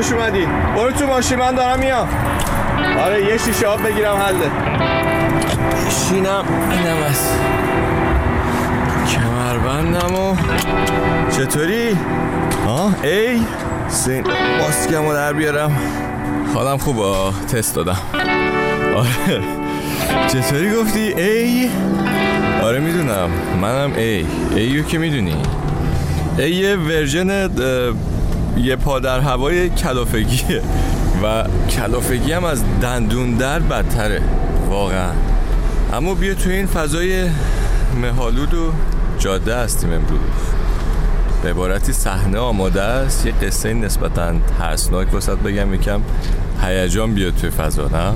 خوش اومدی برو تو ماشین من دارم میام. آره یه شیشه آب بگیرم حله شینم. اینم از کمربندم و چطوری؟ آه ای؟ سین ماسکم رو در بیارم. حالم خوبه تست دادم. آره. چطوری گفتی؟ ای؟ آره می‌دونم. منم ای. ایو که می‌دونی. ای یه ورژن یه پا در هوای کلافگیه و کلافگی هم از دندون در بدتره. واقعا. اما بیا تو این فضای مهالود و جاده هستیم امروز. به عبارتی صحنه آماده است. یه قصه نسبتا ترسناک واسط بگم یکم هیجان بیاد توی فضا نه؟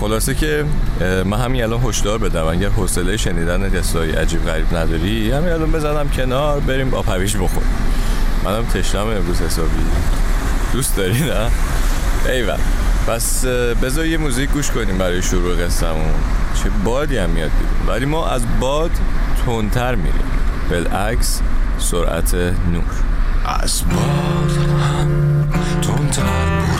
خلاصه که من همین الان هشدار بدم. اگر حوصله شنیدن قصه عجیب غریب نداری همین الان بزنم کنار بریم با پویش بخور منم تشنم امروز حسابی. دوست داری نه؟ ایول. پس بذار یه موزیک گوش کنیم برای شروع قصهمون. چه بادی هم میاد بیرون. ولی ما از باد تندتر میریم. بالعکس سرعت نور. از باد هم تندتر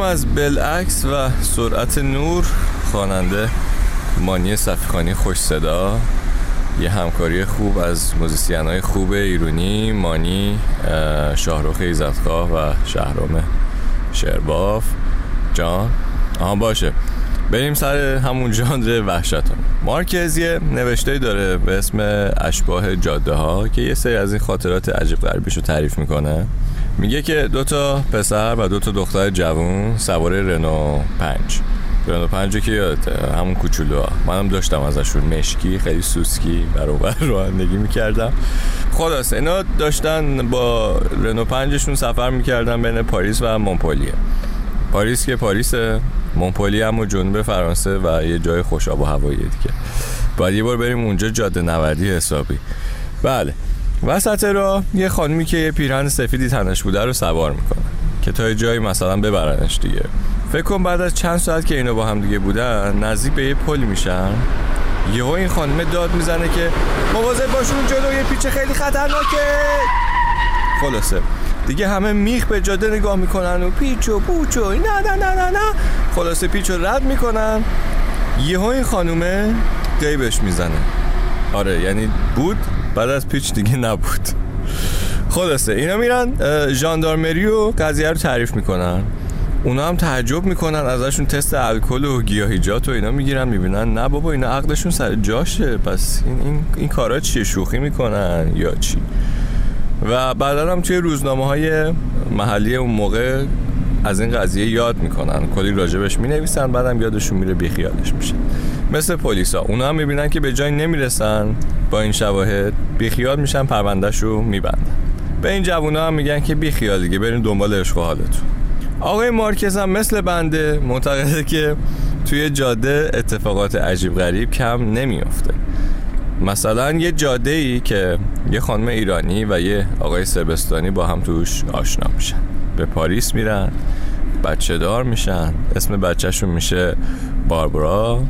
از بالعکس و سرعت نور خواننده مانی صفیخانی خوش صدا. یه همکاری خوب از موزیسین های خوب ایرونی مانی شاهروخ ایزدخواه و شهرام شرباف. جان آها باشه. بریم سر همون ژانر وحشتان. مارکز یه نوشته داره به اسم اشباه جاده ها که یه سری از این خاطرات عجیب غریبش رو تعریف می‌کنه. میگه که دو تا پسر و دو تا دختر جوون سوار رنو پنج. رنو پنج که یادته همون کوچولو منم داشتم ازشون مشکی خیلی سوسکی برابر رانندگی می‌کردم. خلاص اینا داشتن با رنو پنجشون سفر می‌کردن بین پاریس و مونپلیه پاریس که پاریسه مونپلی هم و جنوب فرانسه و یه جای خوش آب و هوایی دیگه. باید یه بار بریم اونجا جاده نوردی حسابی. بله. وسط را یه خانمی که یه پیرهن سفیدی تنش بوده رو سوار می‌کنه که تا جایی مثلا ببرنش دیگه. فکر کن بعد از چند ساعت که اینا با هم دیگه بودن نزدیک به یه پل میشن. یهو این خانم داد می‌زنه که مواظب باشون یه پیچ خیلی خطرناکه. خلاصه. دیگه همه میخ به جاده نگاه می‌کنن و پیچ و پوچ و نه نه نه نه نه. خلاصه پیچ رو رد می‌کنن. یهو این خانومه قیبش می‌زنه. آره یعنی بود بعد از پیچ دیگه نبود. خلاصه اینا میرن ژاندارمری و قضیه رو تعریف می‌کنن. اونا هم تعجب می‌کنن ازشون تست الکل و گیاهیجات و اینا می‌گیرن می‌بینن نه بابا اینا عقلشون سر جاشه. پس این, این, این کارا چیه؟ شوخی می‌کنن یا چی؟ و بعدا هم توی روزنامه های محلی اون موقع از این قضیه یاد می‌کنن. کلی راجبش می‌نویسن بعدم یادشون میره بیخیالش میشه. مثل پلیسا اونا هم می‌بینن که به جای نمی‌رسن. با این شواهد بیخیال میشن پروندهش رو میبندن. به این جوونا هم میگن که بیخیال دیگه بریم دنبال عشق و حالتون. آقای مارکز هم مثل بنده معتقده که توی جاده اتفاقات عجیب غریب کم نمیافته. مثلا یه جاده ای که یه خانم ایرانی و یه آقای سربستانی با هم توش آشنا میشن. به پاریس میرن بچه دار میشن. اسم بچهشون میشه باربرا.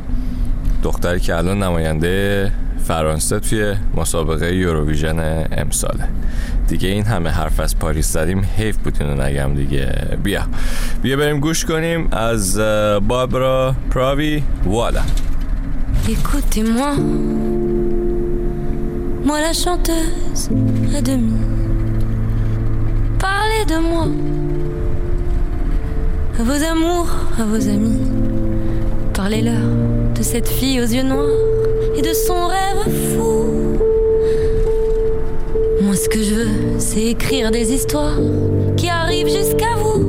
دختری که الان نماینده فرانسه توی مسابقه یوروویژن امساله. دیگه این همه حرف از پاریس زدیم حیف بود اینو نگم دیگه. بیا. بیا بریم گوش کنیم از بابرا پراوی والا. Écoutez-moi, moi la chanteuse à demi. Parlez de moi, à vos amours, à vos amis. Parlez-leur. Cette fille aux yeux noirs et de son rêve fou. Moi, ce que je veux, c'est écrire des histoires qui arrivent jusqu'à vous.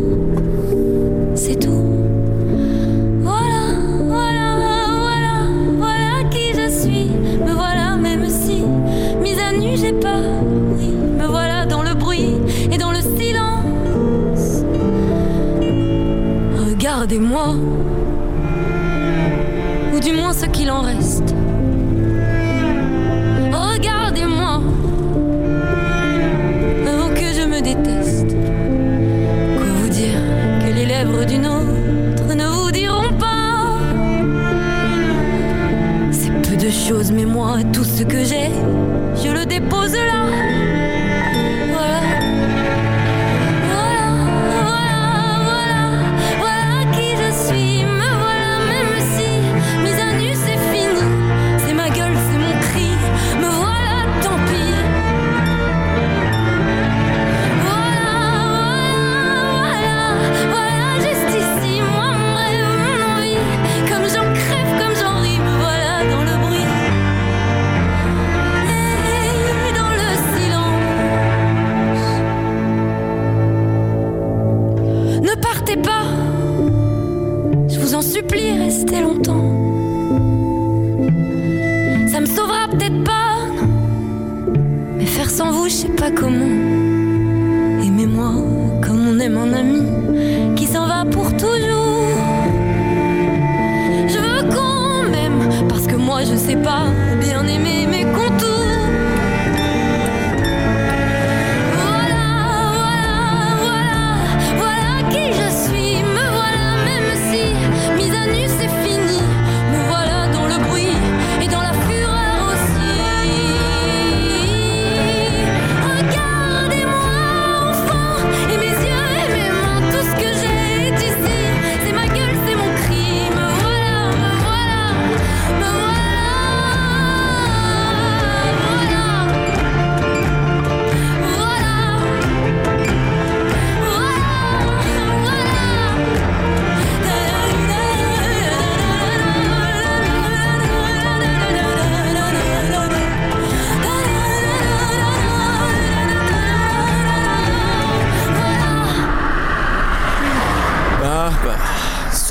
C'est tout. Voilà, voilà, voilà, voilà qui je suis. Me voilà, même si, mise à nu, j'ai peur. Oui, me voilà dans le bruit et dans le silence. Regardez-moi, Genres pas, je vous en supplie, restez longtemps. Ça me sauvera peut-être pas, mais faire sans vous, je sais pas comment. Aimez-moi comme on aime un ami qui s'en va pour toujours. Je veux qu'on m'aime parce que moi je sais pas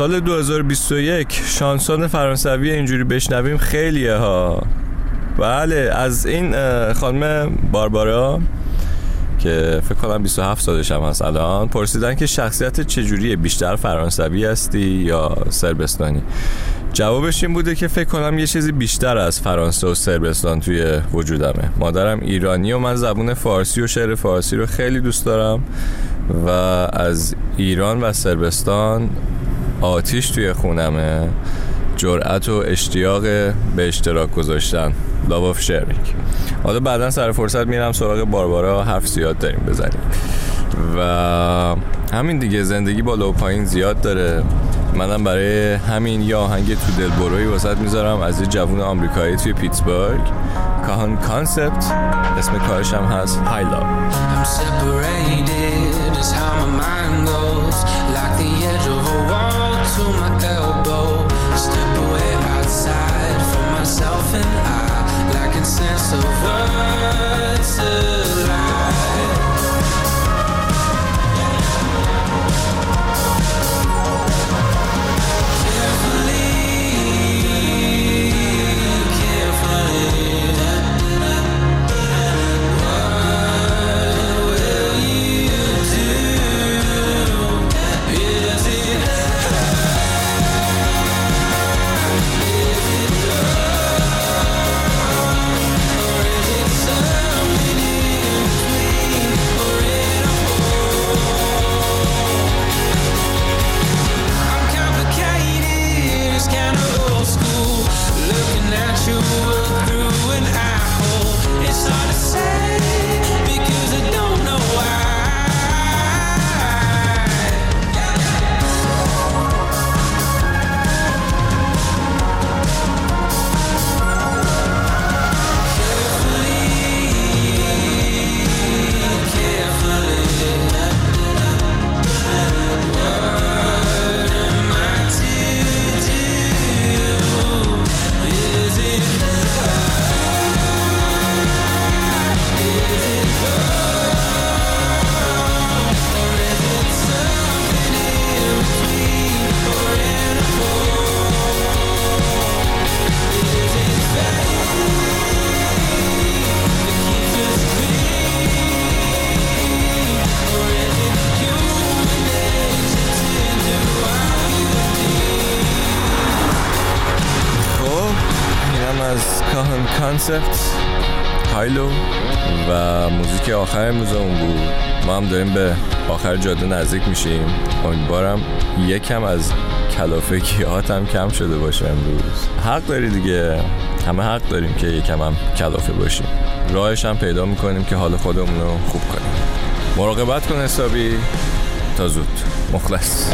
سال 2021 شانسون فرانسوی اینجوری بشنویم خیلیه ها. بله از این خانم باربارا که فکر کنم 27 سالش هم هست الان پرسیدن که شخصیت چجوریه؟ بیشتر فرانسوی هستی یا سربستانی؟ جوابش این بوده که فکر کنم یه چیزی بیشتر از فرانسه و سربستان توی وجودمه. مادرم ایرانی و من زبون فارسی و شعر فارسی رو خیلی دوست دارم و از ایران و سربستان آتیش توی خونمه. جرأت و اشتیاق به اشتراک گذاشتن. Love of Sharing. حالا بعدا سر فرصت میرم سراغ باربارا حرف زیاد داریم بزنیم. و همین دیگه زندگی بالا و پایین زیاد داره. منم برای همین یا آهنگ تو دل بروی واسط می‌ذارم از یه جوون آمریکایی توی پیتسبورگ کاهان کانسپت اسم کارش هم هست های concept هایلو و موزیک آخر امروز اون بود. ما هم داریم به آخر جاده نزدیک میشیم. امیدوارم یکم از کلافگیات هم کم شده باشه امروز. حق داری دیگه. همه حق داریم که یکم هم کلافه باشیم. راهش هم پیدا می‌کنیم که حال خودمون رو خوب کنیم. مراقبت کن حسابی. تا زود. مخلص.